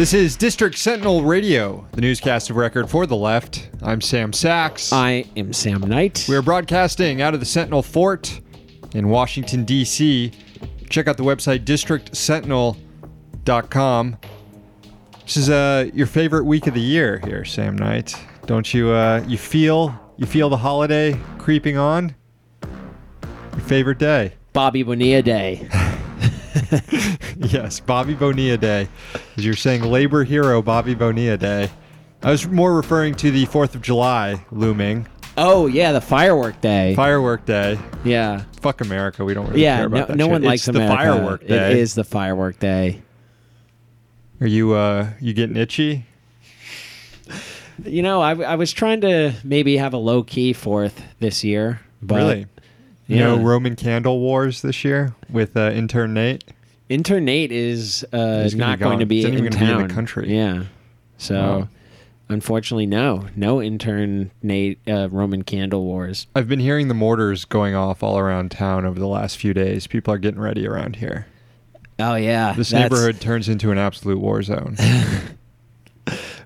This is District Sentinel Radio, the newscast of record for the left. I'm Sam Sachs. I am Sam Knight. We are broadcasting out of the Sentinel Fort in Washington, D.C. Check out the website districtsentinel.com. This is uh, your favorite week of the year here, Sam Knight. Don't you uh, you feel you feel the holiday creeping on? Your favorite day. Bobby Bonilla Day. yes, Bobby Bonilla Day. As you're saying, labor hero Bobby Bonilla Day. I was more referring to the 4th of July looming. Oh yeah, the firework day. Firework Day. yeah. Fuck America. We don't really Yeah, care no, about that no shit. one likes it's America. the firework day. It is the firework day. Are you uh you getting itchy? You know, I, I was trying to maybe have a low key fourth this year, but really? Yeah. No Roman candle wars this year with uh, intern Nate. intern Nate is uh, not going to be in even be in town. the country. Yeah. So, Wow. unfortunately, no, no intern Nate uh, Roman candle wars. I've been hearing the mortars going off all around town over the last few days. People are getting ready around here. Oh yeah, This that's- neighborhood turns into an absolute war zone.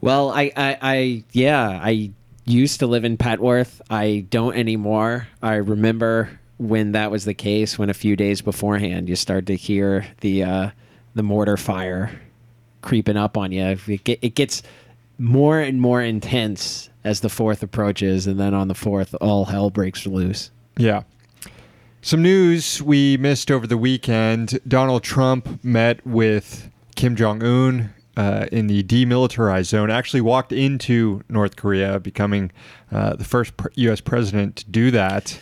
Well, I, I, I, yeah, I used to live in Petworth. I don't anymore. I remember when that was the case. When a few days beforehand, you start to hear the uh, the mortar fire creeping up on you. It, get, it gets more and more intense as the fourth approaches, and then on the fourth, all hell breaks loose. Yeah. Some news we missed over the weekend. Donald Trump met with Kim Jong un uh, in the demilitarized zone, actually walked into North Korea, becoming uh, the first U.S. president to do that.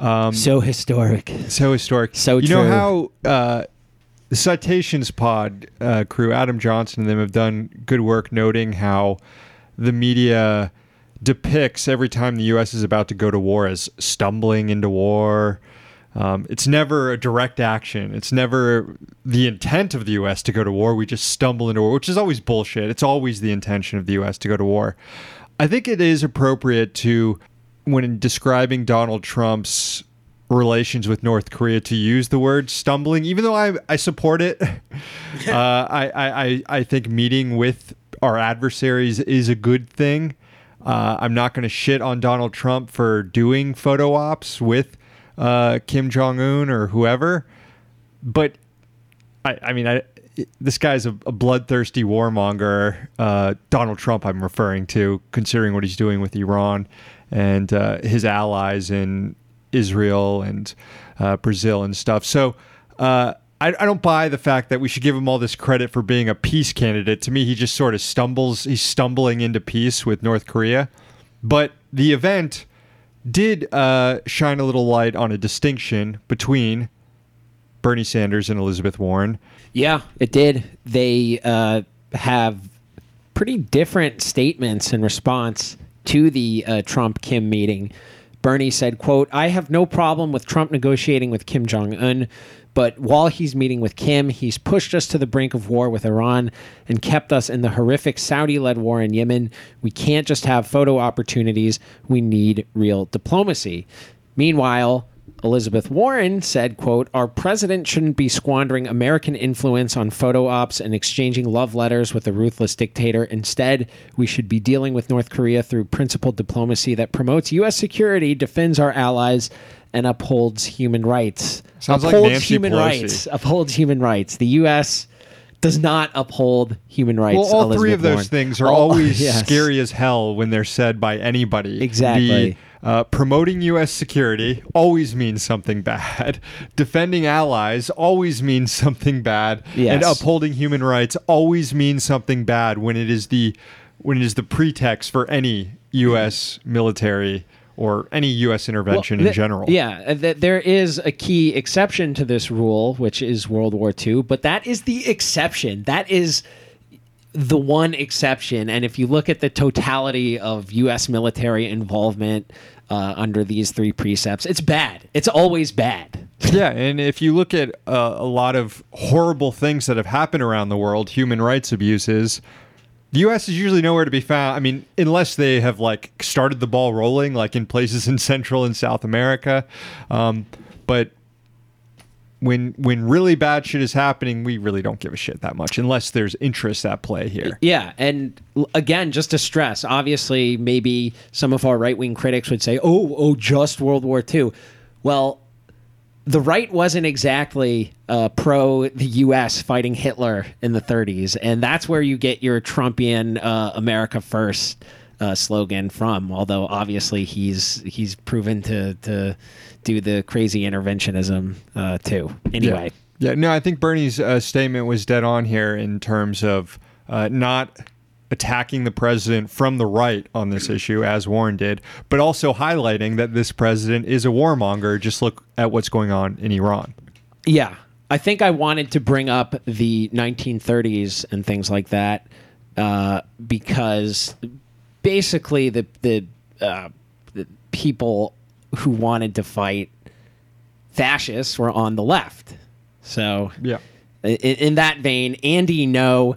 Um, So historic. so historic. So you know how uh, the Citations Pod uh, crew, Adam Johnson and them, have done good work noting how the media depicts every time the U.S. is about to go to war as stumbling into war. Um, it's never a direct action. It's never the intent of the U.S. to go to war. We just stumble into war, which is always bullshit. It's always the intention of the U.S. to go to war. I think it is appropriate to, when describing Donald Trump's relations with North Korea, to use the word stumbling, even though I, I support it. uh, I, I, I- I think meeting with our adversaries is a good thing. Uh, I'm not going to shit on Donald Trump for doing photo ops with uh, Kim Jong Un or whoever, but I, I mean, I, this guy's a, a bloodthirsty warmonger. Uh, Donald Trump, I'm referring to, considering what he's doing with Iran and uh, his allies in Israel and uh, Brazil and stuff. So uh, I, I don't buy the fact that we should give him all this credit for being a peace candidate. To me, he just sort of stumbles. He's stumbling into peace with North Korea. But the event did uh, shine a little light on a distinction between Bernie Sanders and Elizabeth Warren. Yeah, it did. They uh, have pretty different statements in response to the uh, Trump Kim meeting. Bernie said, "quote I have no problem with Trump negotiating with Kim Jong Un." But while he's meeting with Kim, he's pushed us to the brink of war with Iran and kept us in the horrific Saudi led war in Yemen. We can't just have photo opportunities. We need real diplomacy. Meanwhile, Elizabeth Warren said, quote, Our president shouldn't be squandering American influence on photo ops and exchanging love letters with a ruthless dictator. Instead, we should be dealing with North Korea through principled diplomacy that promotes U.S. security, defends our allies, and upholds human rights. Sounds like upholds Nancy human Pelosi. rights. Upholds human rights. The U.S. does not uphold human rights. Well, all three Elizabeth of those Warren. things are All- always yes. scary as hell when they're said by anybody. Exactly. The, uh, promoting U.S. security always means something bad. Defending allies always means something bad. Yes. And upholding human rights always means something bad when it is the when it is the pretext for any U.S. military or any U.S. intervention Well, in general. Yeah, uh, th- there is a key exception to this rule, which is World War II, but that is the exception. That is the one exception. And if you look at the totality of U.S. military involvement uh, under these three precepts, it's bad. It's always bad. Yeah, and if you look at uh, a lot of horrible things that have happened around the world, human rights abuses, the U.S. is usually nowhere to be found. I mean, unless they have like started the ball rolling, like in places in Central and South America. Um, but when when really bad shit is happening, we really don't give a shit that much unless there's interest at play here. Yeah, and again, just to stress, obviously, maybe some of our right wing critics would say, "Oh, oh, just World War II." Well, the right wasn't exactly uh, pro the U.S. fighting Hitler in the 30s, and that's where you get your Trumpian uh, "America First uh, slogan from. Although obviously he's he's proven to to do the crazy interventionism uh, too. Anyway, Yeah, no, I think Bernie's uh, statement was dead on here in terms of uh, not attacking the president from the right on this issue, as Warren did, but also highlighting that this president is a warmonger. Just look at what's going on in Iran. Yeah. I think I wanted to bring up the 1930s and things like that uh, because basically the the, uh, the people who wanted to fight fascists were on the left. So Yeah. in, in that vein, Andy Ngo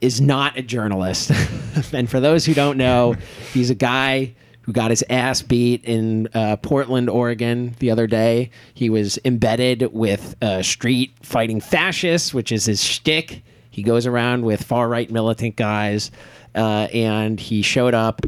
is not a journalist. and for those who don't know, he's a guy who got his ass beat in uh, Portland, Oregon the other day. He was embedded with uh, street fighting fascists, which is his shtick. He goes around with far right militant guys, uh, and he showed up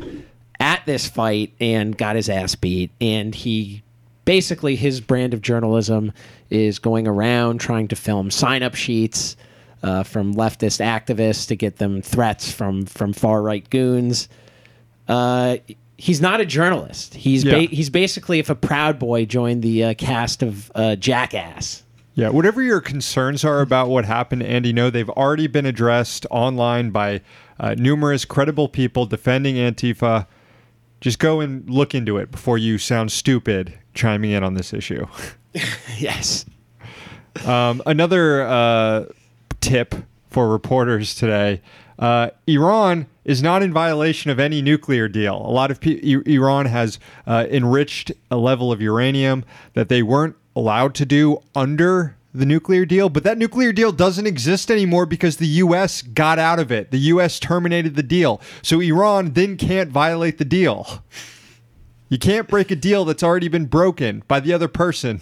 at this fight and got his ass beat. And he basically his brand of journalism is going around trying to film sign up sheets uh, from leftist activists to get them threats from from far right goons. Uh, he's not a journalist. He's Yeah. ba- he's basically if a Proud Boy joined the uh, cast of uh, Jackass. Yeah, whatever your concerns are about what happened to Andy Ngo, they've already been addressed online by uh, numerous credible people defending Antifa. Just go and look into it before you sound stupid chiming in on this issue. yes. Um, another uh, tip for reporters today uh, Iran is not in violation of any nuclear deal. A lot of pe- Iran has uh, enriched a level of uranium that they weren't allowed to do under the nuclear deal, but that nuclear deal doesn't exist anymore because the U.S. got out of it. The U.S. terminated the deal. So Iran then can't violate the deal. You can't break a deal that's already been broken by the other person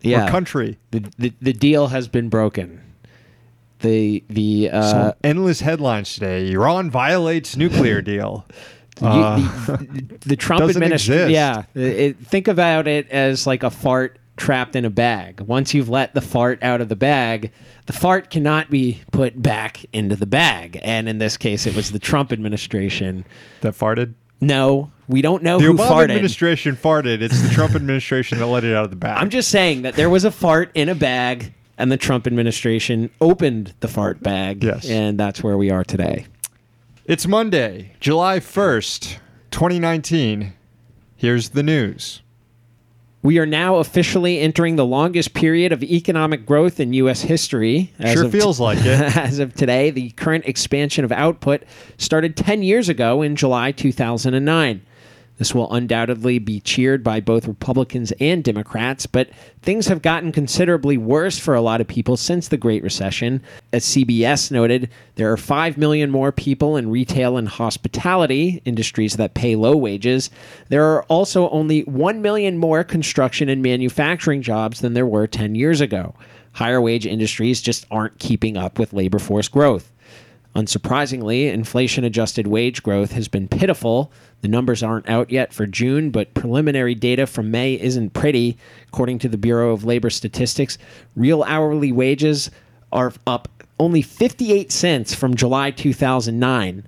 Yeah. or country. The, the the deal has been broken. The the uh, Some endless headlines today. Iran violates nuclear deal. You- the, the Trump administration. Yeah, it, think about it as like a fart trapped in a bag. Once you've let the fart out of the bag, the fart cannot be put back into the bag. And in this case, it was the Trump administration. That farted. No, we don't know The who Obama farted. administration farted. It's the Trump administration that let it out of the bag. I'm just saying that there was a fart in a bag, and the Trump administration opened the fart bag. Yes. and that's where we are today. It's Monday, July 1st, 2019. Here's the news. We are now officially entering the longest period of economic growth in U.S. history. As Sure feels like it. As of today, the current expansion of output started 10 years ago in July 2009. This will undoubtedly be cheered by both Republicans and Democrats, but things have gotten considerably worse for a lot of people since the Great Recession. As CBS noted, there are 5 million more people in retail and hospitality, industries that pay low wages. There are also only 1 million more construction and manufacturing jobs than there were 10 years ago. Higher wage industries just aren't keeping up with labor force growth. Unsurprisingly, inflation adjusted wage growth has been pitiful. The numbers aren't out yet for June, but preliminary data from May isn't pretty. According to the Bureau of Labor Statistics, real hourly wages are up only 58 cents from July 2009.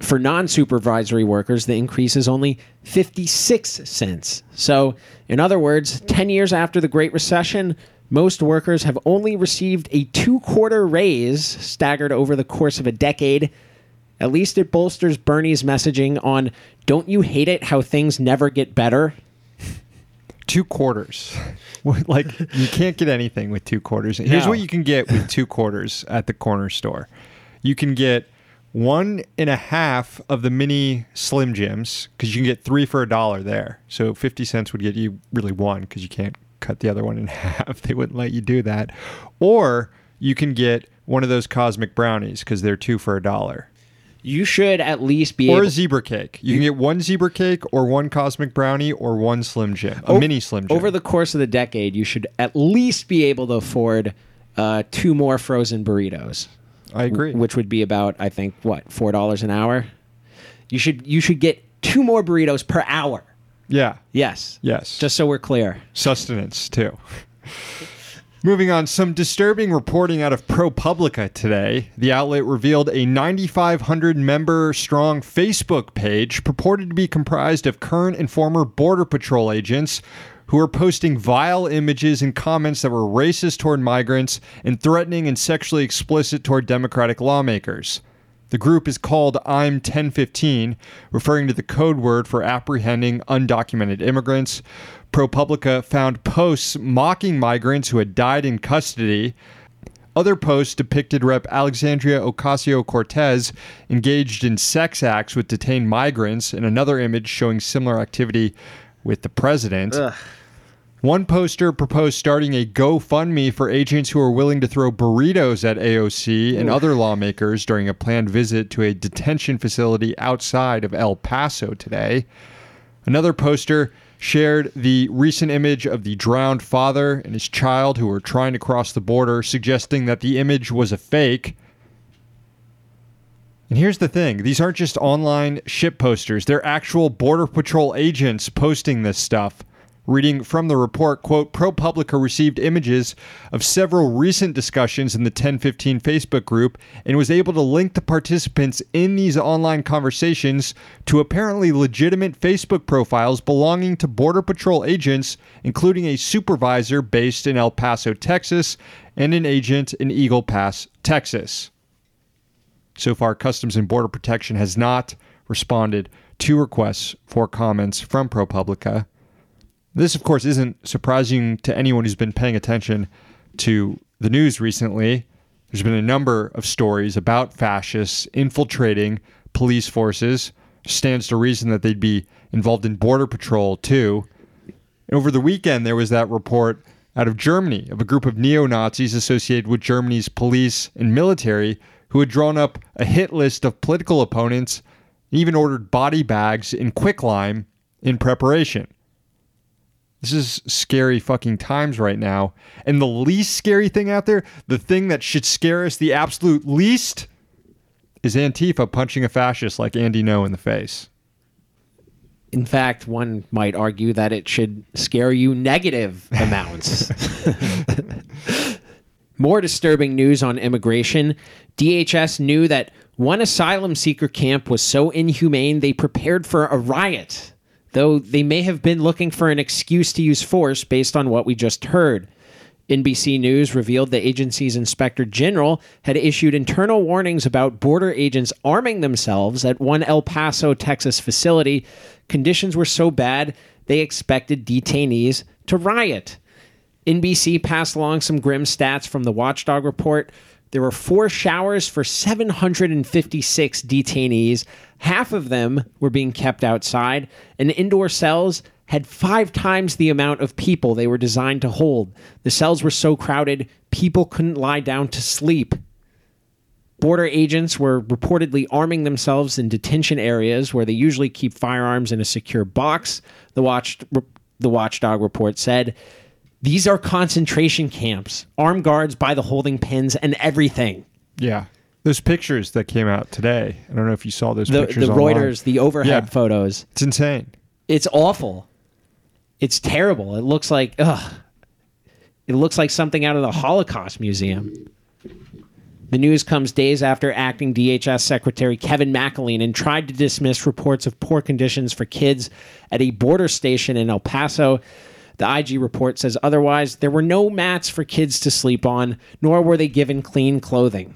For non supervisory workers, the increase is only 56 cents. So, in other words, 10 years after the Great Recession, most workers have only received a two quarter raise staggered over the course of a decade. At least it bolsters Bernie's messaging on don't you hate it how things never get better? Two quarters. like, you can't get anything with two quarters. Here's No. what you can get with two quarters at the corner store you can get one and a half of the mini Slim Jims because you can get three for a dollar there. So 50 cents would get you really one because you can't cut the other one in half. They wouldn't let you do that. Or you can get one of those cosmic brownies because they're two for a dollar. You should at least be or able a zebra cake. You can get one zebra cake or one cosmic brownie or one Slim Jim, a O- mini Slim Jim. over the course of the decade. You should at least be able to afford uh, two more frozen burritos. I agree. which would be about I think what four dollars an hour. You should you should get two more burritos per hour. Yeah. Yes. Yes. Just so we're clear. sustenance too. Moving on, some disturbing reporting out of ProPublica today. The outlet revealed a 9,500 member strong Facebook page purported to be comprised of current and former Border Patrol agents who are posting vile images and comments that were racist toward migrants and threatening and sexually explicit toward Democratic lawmakers. The group is called I'm 1015, referring to the code word for apprehending undocumented immigrants. ProPublica found posts mocking migrants who had died in custody. Other posts depicted Rep. Alexandria Ocasio Cortez engaged in sex acts with detained migrants, and another image showing similar activity with the president. One poster proposed starting a GoFundMe for agents who are willing to throw burritos at AOC and other lawmakers during a planned visit to a detention facility outside of El Paso today. Another poster shared the recent image of the drowned father and his child who were trying to cross the border, suggesting that the image was a fake. And here's the thing these aren't just online ship posters, they're actual Border Patrol agents posting this stuff. Reading from the report, quote, ProPublica received images of several recent discussions in the 1015 Facebook group and was able to link the participants in these online conversations to apparently legitimate Facebook profiles belonging to Border Patrol agents, including a supervisor based in El Paso, Texas, and an agent in Eagle Pass, Texas. So far, Customs and Border Protection has not responded to requests for comments from ProPublica. This, of course, isn't surprising to anyone who's been paying attention to the news recently. There's been a number of stories about fascists infiltrating police forces. Stands to reason that they'd be involved in border patrol too. And over the weekend, there was that report out of Germany of a group of neo Nazis associated with Germany's police and military who had drawn up a hit list of political opponents and even ordered body bags in quicklime in preparation. This is scary fucking times right now. And the least scary thing out there, the thing that should scare us the absolute least, is Antifa punching a fascist like Andy Ngo in the face. In fact, one might argue that it should scare you negative amounts. More disturbing news on immigration. DHS knew that one asylum seeker camp was so inhumane they prepared for a riot, though they may have been looking for an excuse to use force based on what we just heard. NBC News revealed the agency's inspector general had issued internal warnings about border agents arming themselves at one El Paso, Texas facility. Conditions were so bad they expected detainees to riot. NBC passed along some grim stats from the Watchdog report. There were four showers for 756 detainees. Half of them were being kept outside, and indoor cells had five times the amount of people they were designed to hold. The cells were so crowded, people couldn't lie down to sleep. Border agents were reportedly arming themselves in detention areas where they usually keep firearms in a secure box. The the watchdog report said, "These are concentration camps, armed guards by the holding pins and everything." Yeah. Those pictures that came out today. I don't know if you saw those The, pictures. the online. Reuters, the overhead Yeah. photos. It's insane. It's awful. It's terrible. It looks like ugh. It looks like something out of the Holocaust Museum. The news comes days after acting DHS Secretary Kevin McAleenan tried to dismiss reports of poor conditions for kids at a border station in El Paso. The IG report says otherwise. There were no mats for kids to sleep on, nor were they given clean clothing.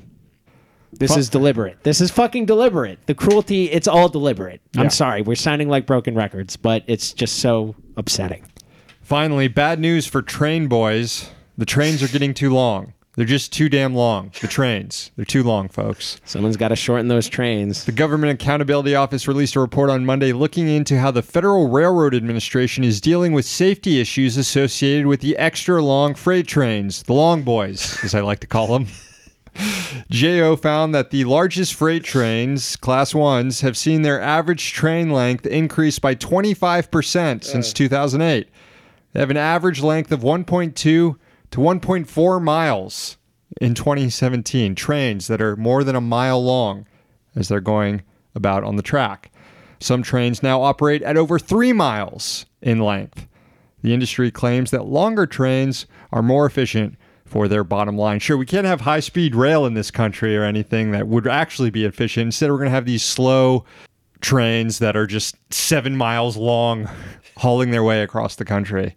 This Fu- is deliberate. This is fucking deliberate. The cruelty, it's all deliberate. Yeah. I'm sorry. We're sounding like broken records, but it's just so upsetting. Finally, bad news for train boys. The trains are getting too long. They're just too damn long. The trains. They're too long, folks. Someone's got to shorten those trains. The Government Accountability Office released a report on Monday looking into how the Federal Railroad Administration is dealing with safety issues associated with the extra long freight trains, the long boys, as I like to call them. GAO found that the largest freight trains, class ones, have seen their average train length increase by 25% since 2008. They have an average length of 1.2 to 1.4 miles in 2017. Trains that are more than a mile long as they're going about on the track. Some trains now operate at over three miles in length. The industry claims that longer trains are more efficient for their bottom line. Sure, we can't have high speed rail in this country or anything that would actually be efficient. Instead, we're going to have these slow trains that are just seven miles long, hauling their way across the country.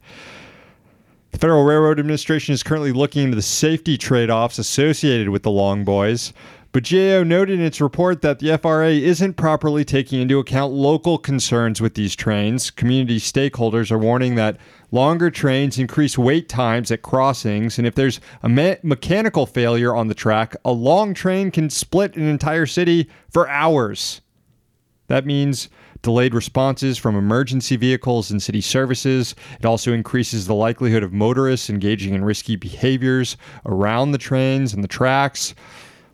The Federal Railroad Administration is currently looking into the safety trade offs associated with the long boys. But GAO noted in its report that the FRA isn't properly taking into account local concerns with these trains. Community stakeholders are warning that longer trains increase wait times at crossings, and if there's a me- mechanical failure on the track, a long train can split an entire city for hours. That means delayed responses from emergency vehicles and city services. It also increases the likelihood of motorists engaging in risky behaviors around the trains and the tracks.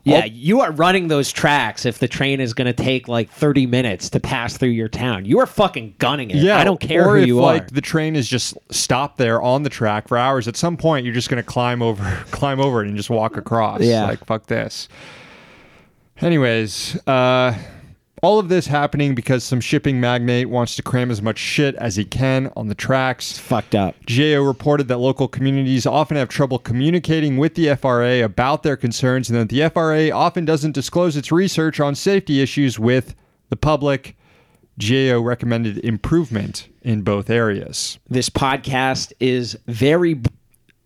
Yeah, you are running those tracks if the train is going to take like 30 minutes to pass through your town. You are fucking gunning it. Yeah, I don't care or who if, you like are. the train is just stopped there on the track for hours. At some point, you're just going to climb over, climb over it, and just walk across. Yeah. like fuck this. Anyways, uh, all of this happening because some shipping magnate wants to cram as much shit as he can on the tracks. Fucked up. GAO reported that local communities often have trouble communicating with the FRA about their concerns and that the FRA often doesn't disclose its research on safety issues with the public. GAO recommended improvement in both areas. This podcast is very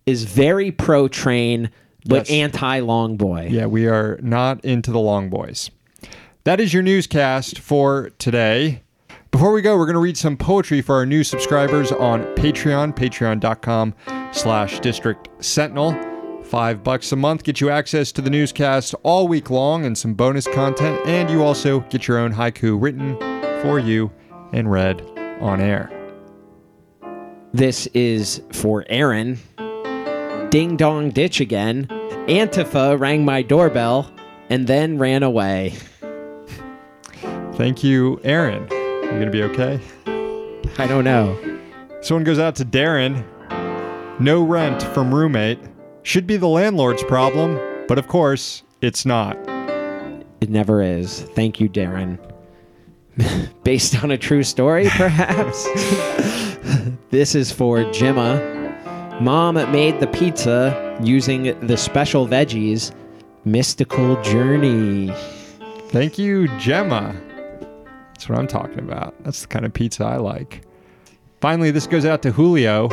is very pro train but Yes. anti long boy. Yeah, we are not into the long boys. That is your newscast for today. Before we go, we're going to read some poetry for our new subscribers on Patreon, patreon.com slash district sentinel. Five bucks a month get you access to the newscast all week long and some bonus content, and you also get your own haiku written for you and read on air. This is for Aaron. Ding dong ditch again. Antifa rang my doorbell and then ran away. Thank you, Aaron. You to be okay? I don't know. This one goes out to Darren. No rent from roommate. Should be the landlord's problem, but of course, it's not. It never is. Thank you, Darren. Based on a true story, perhaps? this is for Gemma. Mom made the pizza using the special veggies. Mystical journey. Thank you, Gemma. That's what I'm talking about. That's the kind of pizza I like. Finally, this goes out to Julio.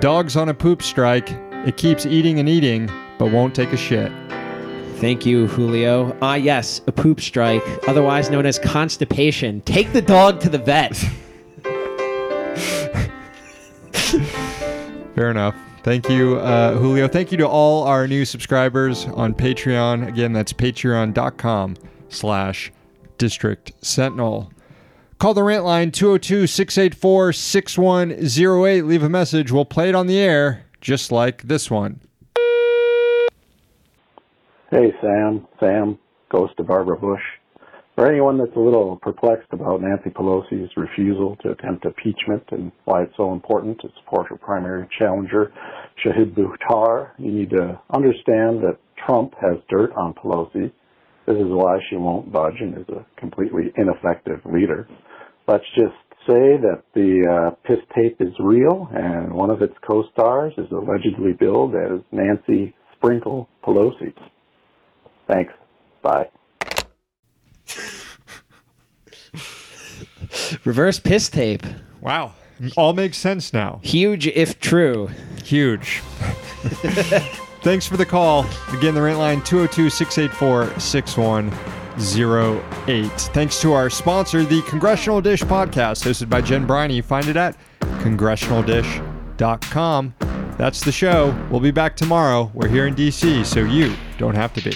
Dog's on a poop strike. It keeps eating and eating, but won't take a shit. Thank you, Julio. Ah, yes, a poop strike, otherwise known as constipation. Take the dog to the vet. Fair enough. Thank you, uh, Julio. Thank you to all our new subscribers on Patreon. Again, that's patreon.com slash district sentinel. Call the rant line 202 684 6108. Leave a message. We'll play it on the air, just like this one. Hey, Sam. Sam, Ghost of Barbara Bush. For anyone that's a little perplexed about Nancy Pelosi's refusal to attempt impeachment and why it's so important to support her primary challenger, Shahid Buttar, you need to understand that Trump has dirt on Pelosi. This is why she won't budge and is a completely ineffective leader. Let's just say that the uh, piss tape is real and one of its co-stars is allegedly billed as Nancy Sprinkle Pelosi. Thanks. Bye. Reverse piss tape. Wow. All makes sense now. Huge if true. Huge. Thanks for the call. Again, the rent line 202 684 6108. Thanks to our sponsor, the Congressional Dish podcast, hosted by Jen Briney. Find it at congressionaldish.com. That's the show. We'll be back tomorrow. We're here in D.C., so you don't have to be.